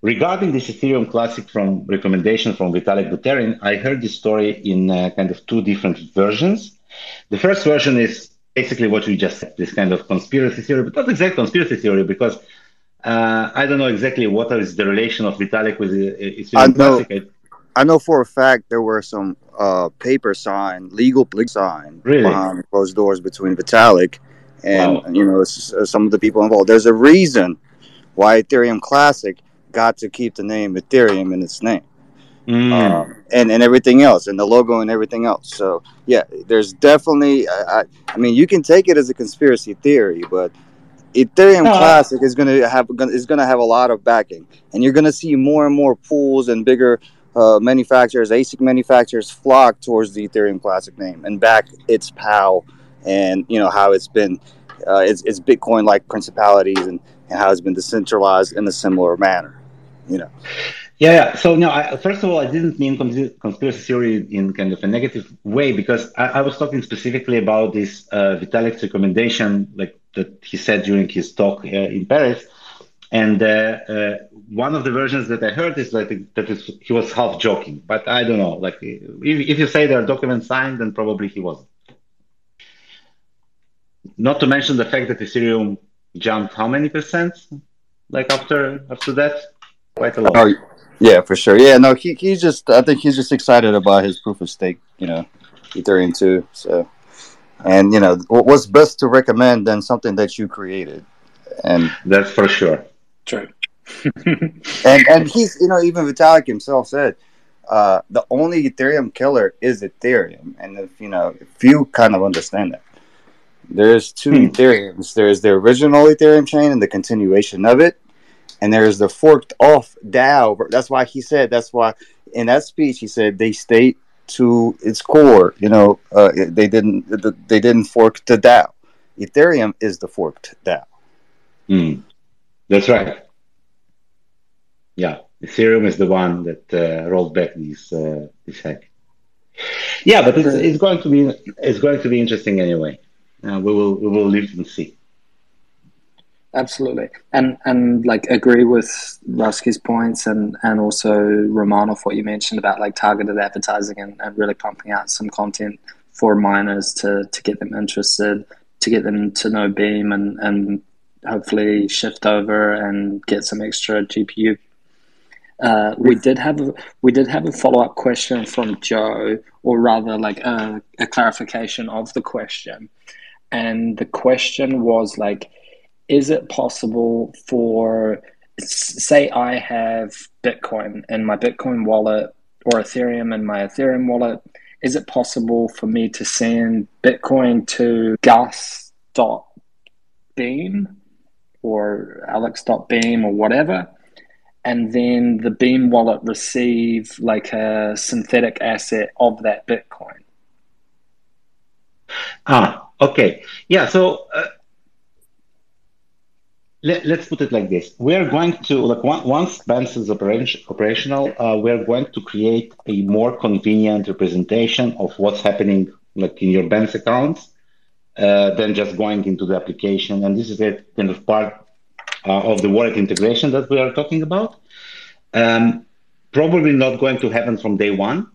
Regarding this Ethereum Classic from recommendation from Vitalik Buterin, I heard this story in uh, kind of two different versions. The first version is basically what we just said, this kind of conspiracy theory, but not exact conspiracy theory because uh, I don't know exactly what is the relation of Vitalik with uh, Ethereum I know, Classic. I know for a fact there were some uh, paper sign, legal sign really? behind closed doors between Vitalik and wow. you know some of the people involved. There's a reason why Ethereum Classic got to keep the name Ethereum in its name. Mm. Um, and and everything else, and the logo and everything else. So yeah, there's definitely. I, I mean, you can take it as a conspiracy theory, but Ethereum Classic is gonna have is gonna have a lot of backing, and you're gonna see more and more pools and bigger uh, manufacturers, ASIC manufacturers, flock towards the Ethereum Classic name and back its POW, and you know how it's been, uh, it's, it's Bitcoin like principalities and, and how it's been decentralized in a similar manner you know. Yeah, yeah. So no, I, first of all, I didn't mean conspiracy theory in kind of a negative way because I, I was talking specifically about this uh, Vitalik's recommendation, like that he said during his talk uh, in Paris. And uh, uh, one of the versions that I heard is like that he was half joking, but I don't know. Like if, if you say there are documents signed, then probably he wasn't. Not to mention the fact that Ethereum jumped how many percent, like after after that quite a lot. Oh, yeah, for sure. Yeah, no, he, he's just. I think he's just excited about his proof of stake. You know, Ethereum too. So, and you know, what's best to recommend than something that you created, and that's for sure. True. and and he's you know even Vitalik himself said. Uh, the only Ethereum killer is Ethereum, and if you know, if you kind of understand that, there's two hmm. Ethereums. There's the original Ethereum chain and the continuation of it, and there's the forked off DAO. That's why he said. That's why in that speech he said they state to its core. You know, uh, they didn't they didn't fork the DAO. Ethereum is the forked DAO. Mm. That's right. Yeah, Ethereum is the one that uh, rolled back this uh, this hack. Yeah, but it's, it's going to be it's going to be interesting anyway. Uh, we will we will live and see. Absolutely. And and like agree with Ruski's points and and also Romanov what you mentioned about like targeted advertising and, and really pumping out some content for miners to to get them interested to get them to know beam and and hopefully shift over and get some extra gpu uh, we did have a, we did have a follow up question from Joe, or rather, like a, a clarification of the question. And the question was like, is it possible for say I have Bitcoin in my Bitcoin wallet or Ethereum in my Ethereum wallet? is it possible for me to send Bitcoin to Gus.beam or Alex.beam or whatever? And then the Beam wallet receive like a synthetic asset of that Bitcoin. Ah, okay. Yeah. So uh, let, us put it like this. We are going to, like, once BANS is operation, operational, uh, we're going to create a more convenient representation of what's happening, like, in your BANS accounts, uh, than just going into the application. And this is a kind of part uh, of the wallet integration that we are talking about. Um, probably not going to happen from day one.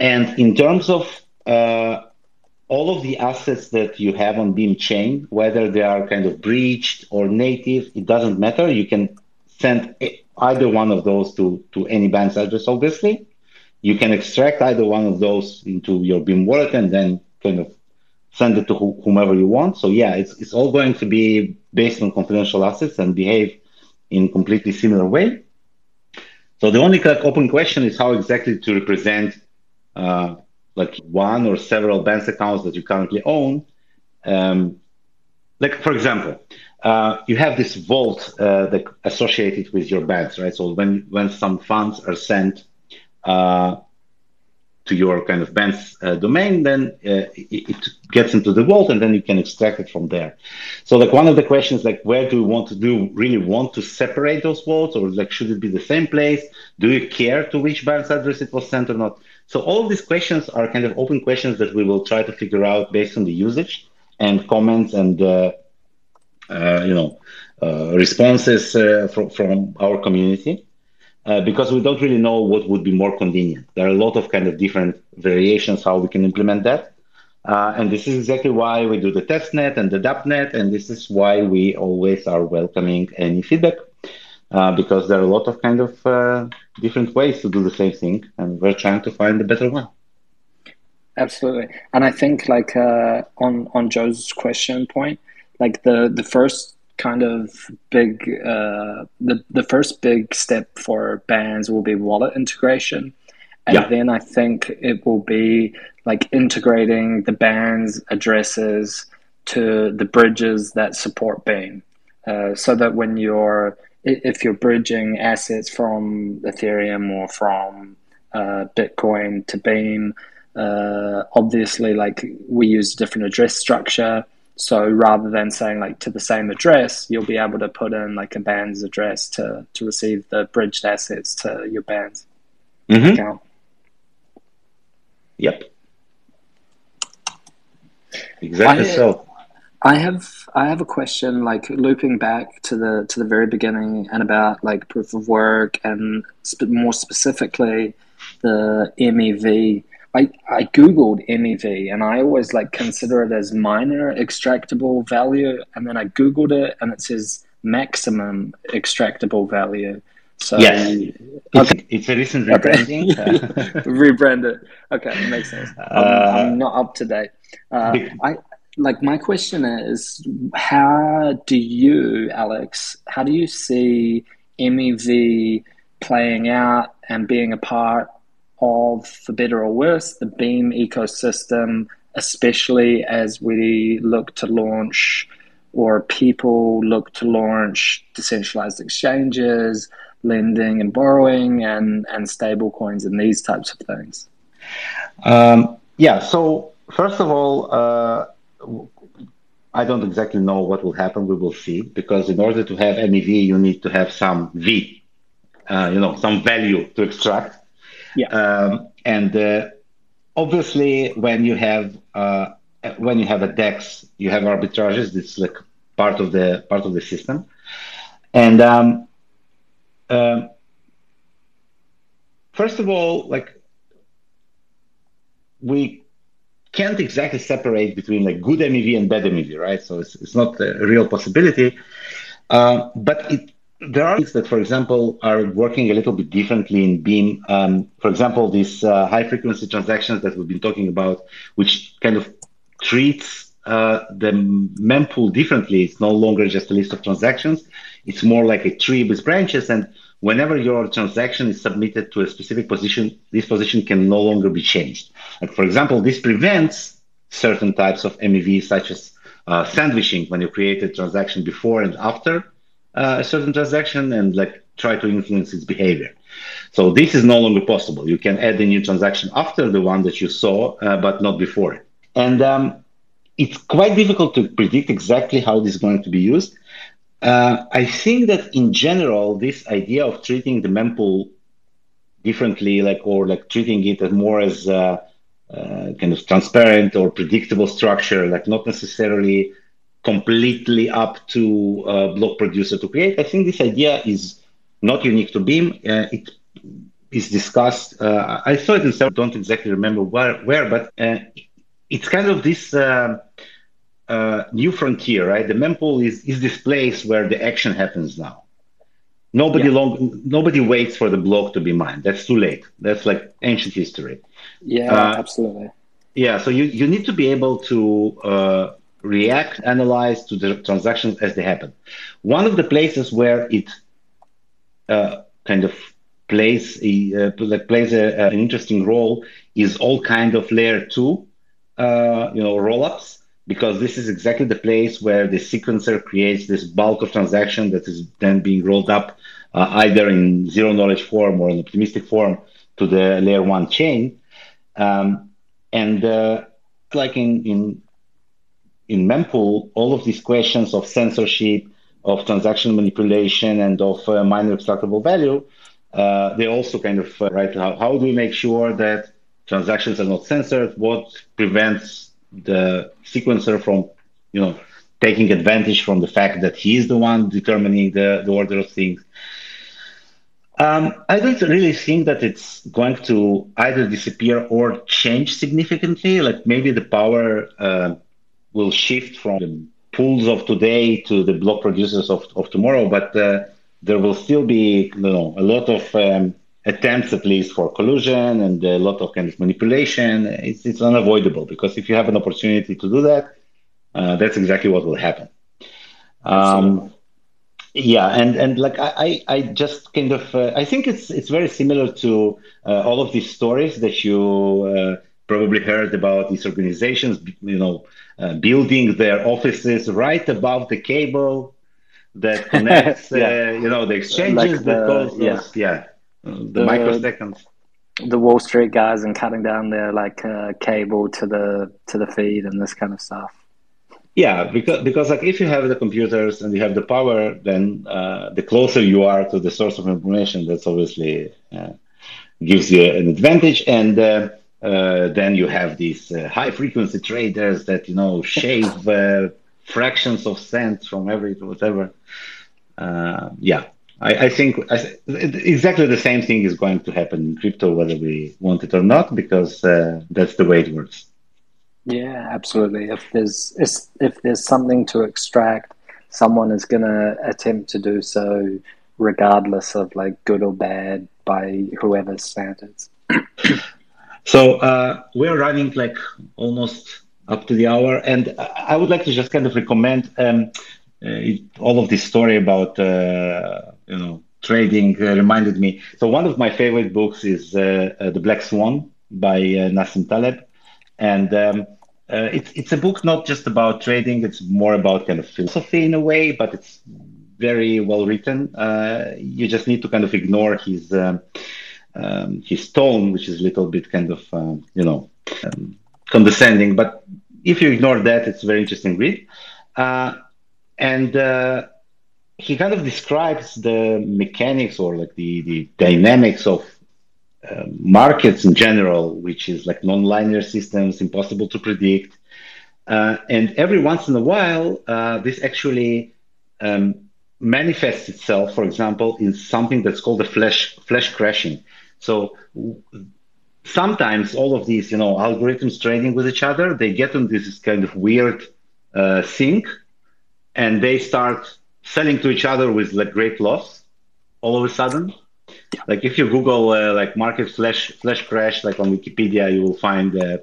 And in terms of uh, all of the assets that you have on Beam chain, whether they are kind of breached or native, it doesn't matter. You can send either one of those to, to any BANS address, obviously. You can extract either one of those into your Beam wallet and then kind of send it to wh- whomever you want. So yeah, it's, it's all going to be based on confidential assets and behave in completely similar way. So the only open question is how exactly to represent uh, like one or several BANS accounts that you currently own. Um, like for example, uh, you have this vault uh, that associated with your BANS, right? So when when some funds are sent uh, to your kind of BANS uh, domain, then uh, it, it, gets into the vault, and then you can extract it from there. So like one of the questions, like where do you want to do? Really want to separate those vaults, or like should it be the same place? Do you care to which BANS address it was sent or not? So all these questions are kind of open questions that we will try to figure out based on the usage and comments and uh, uh, you know uh, responses uh, from from our community. Uh, because we don't really know what would be more convenient. There are a lot of kind of different variations how we can implement that. Uh, and this is exactly why we do the testnet and the dAppNet, and this is why we always are welcoming any feedback uh, because there are a lot of kind of uh, different ways to do the same thing, and we're trying to find the better one. Absolutely, and I think like uh, on on Joe's question point, like the the first kind of big uh, the the first big step for BANS will be wallet integration. And yeah. then I think it will be like integrating the BANS addresses to the bridges that support Beam. Uh, so that when you're if you're bridging assets from Ethereum or from uh, Bitcoin to Beam, uh, obviously, like we use a different address structure. So rather than saying like to the same address, you'll be able to put in like a BANS address to to receive the bridged assets to your BANS mm-hmm. account. Yep. Exactly I, so. I have I have a question like looping back to the to the very beginning and about like proof of work and sp- more specifically the MEV. I, I googled MEV and I always like consider it as miner extractable value and then I googled it and it says maximum extractable value. So yes, okay. it's, a recent rebranding. Okay. it. Okay, makes sense. I'm, uh, I'm, not up to date. Uh, I like my question is how do you alex how do you see mev playing out and being a part of for better or worse the beam ecosystem especially as we look to launch or people look to launch decentralized exchanges lending and borrowing and and stable coins and these types of things? Um, yeah so first of all uh, I don't exactly know what will happen. We will see because in order to have MEV, you need to have some V, uh, you know, some value to extract. Yeah. Um, and uh, obviously, when you have uh, when you have a DEX, you have arbitrages. It's like part of the part of the system, and um, um first of all, like we can't exactly separate between like good MEV and bad MEV, right? So it's, it's not a real possibility. Uh, but it, there are things that, for example, are working a little bit differently in Beam. Um, for example, these uh, high frequency transactions that we've been talking about, which kind of treats uh, the mempool differently. It's no longer just a list of transactions. It's more like a tree with branches. And whenever your transaction is submitted to a specific position, this position can no longer be changed. Like for example, this prevents certain types of MEV, such as uh, sandwiching, when you create a transaction before and after uh, a certain transaction, and like try to influence its behavior. So this is no longer possible. You can add a new transaction after the one that you saw, uh, but not before. And um, it's quite difficult to predict exactly how this is going to be used. Uh, I think that in general, this idea of treating the mempool differently, like or like treating it as more as a, uh, kind of transparent or predictable structure, like not necessarily completely up to a block producer to create. I think this idea is not unique to Beam. Uh, it is discussed. Uh, I saw it in several. Don't exactly remember where, where, but uh, it's kind of this uh, new frontier, right? The mempool is is this place where the action happens now. Nobody yeah. long nobody waits for the block to be mined. That's too late. That's like ancient history. Yeah, uh, absolutely. Yeah, so you, you need to be able to uh, react, analyze to the transactions as they happen. One of the places where it uh, kind of plays a, uh, plays a, an interesting role is all kind of layer two, uh, you know, rollups because this is exactly the place where the sequencer creates this bulk of transaction that is then being rolled up uh, either in zero knowledge form or in optimistic form to the layer one chain. Um, and uh, like in, in, in mempool, all of these questions of censorship, of transaction manipulation, and of uh, miner extractable value, uh, they also kind of uh, write how, how do we make sure that transactions are not censored? What prevents the sequencer from, you know, taking advantage from the fact that he is the one determining the, the order of things. Um, I don't really think that it's going to either disappear or change significantly. Like maybe the power uh, will shift from the pools of today to the block producers of, of tomorrow, but uh, there will still be you know, a lot of um, attempts at least for collusion and a lot of kind of manipulation. It's, it's unavoidable because if you have an opportunity to do that, uh, that's exactly what will happen. Um, yeah, and and like I I just kind of uh, I think it's it's very similar to uh, all of these stories that you uh, probably heard about these organizations, you know, uh, building their offices right above the cable that connects, yeah. Uh, you know, the exchanges like the, that goes, yeah. yeah the, microseconds the Wall Street guys and cutting down their like uh, cable to the to the feed and this kind of stuff. Yeah, because because like if you have the computers and you have the power, then uh, the closer you are to the source of information, that's obviously uh, gives you an advantage. And uh, uh, then you have these uh, high frequency traders that you know shave fractions of cents from every whatever. yeah, I, I think I, exactly the same thing is going to happen in crypto, whether we want it or not, because uh, that's the way it works. Yeah, absolutely. If there's if there's something to extract, someone is going to attempt to do so, regardless of like good or bad by whoever's standards. so uh, we're running like almost up to the hour, and I would like to just kind of recommend. Um, uh, all of this story about uh, you know trading uh, reminded me. So one of my favorite books is The Black Swan by Nassim Taleb, and um, uh, it's it's a book not just about trading; it's more about kind of philosophy in a way, but it's very well written. Uh, you just need to kind of ignore his um, um, his tone, which is a little bit kind of you know um, condescending. But if you ignore that, it's a very interesting read. Uh, and uh, he kind of describes the mechanics or like the, the dynamics of uh, markets in general, which is like non-linear systems, impossible to predict. Uh, and every once in a while, uh, this actually um, manifests itself, for example, in something that's called a flash flash crashing. So sometimes all of these, you know, algorithms trading with each other, they get on this kind of weird uh, sync and they start selling to each other with like great loss all of a sudden. Yeah. Like if you Google uh, like market flash flash crash, like on Wikipedia, you will find that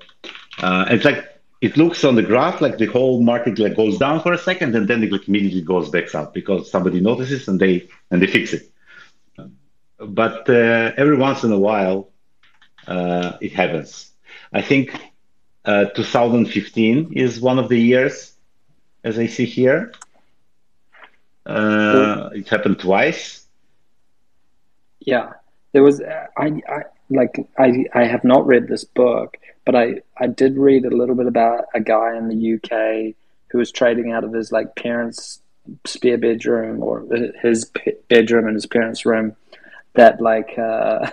uh, it's like it looks on the graph like the whole market like goes down for a second and then it like immediately goes back up because somebody notices and they and they fix it. but uh, every once in a while, uh, it happens. I think uh, 2015 is one of the years, as I see here. Uh, it happened twice. Yeah, there was. I, I like. I I have not read this book, but I I did read a little bit about a guy in the UK who was trading out of his like parents' spare bedroom or his bedroom and his parents' room that like uh,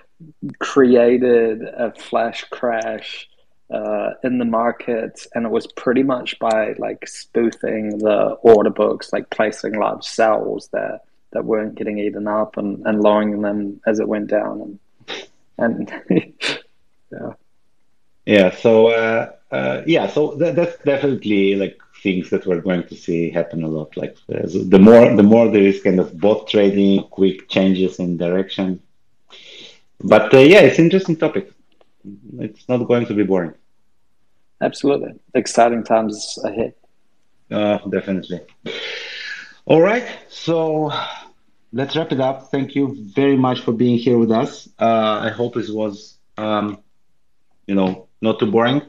created a flash crash uh, in the market, and it was pretty much by like spoofing the order books, like placing large sells there that weren't getting eaten up and, and lowering them as it went down, and and yeah, yeah. So uh, uh, yeah, so that, that's definitely like things that we're going to see happen a lot. Like the more the more there is kind of bot trading, quick changes in direction. But uh, yeah, it's interesting topic. It's not going to be boring. Absolutely, exciting times ahead. Uh, definitely. All right, so let's wrap it up. Thank you very much for being here with us. Uh, I hope this was, um, you know, not too boring.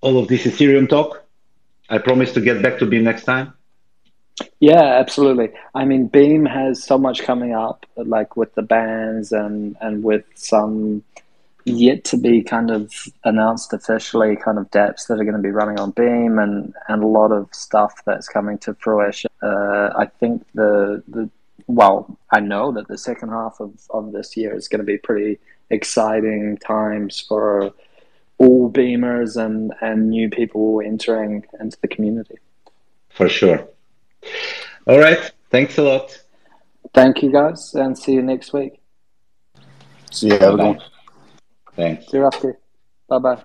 All of this Ethereum talk. I promise to get back to Beam next time. Yeah, absolutely. I mean, Beam has so much coming up, like with the BANS and and with some yet to be kind of announced officially kind of dApps that are going to be running on Beam and and a lot of stuff that's coming to fruition. Uh, I think the the well, I know that the second half of, of this year is going to be pretty exciting times for all beamers and, and new people entering into the community. For sure. All right. Thanks a lot. Thank you, guys, and see you next week. See you. Have a good one. Thanks. See you after. Bye bye.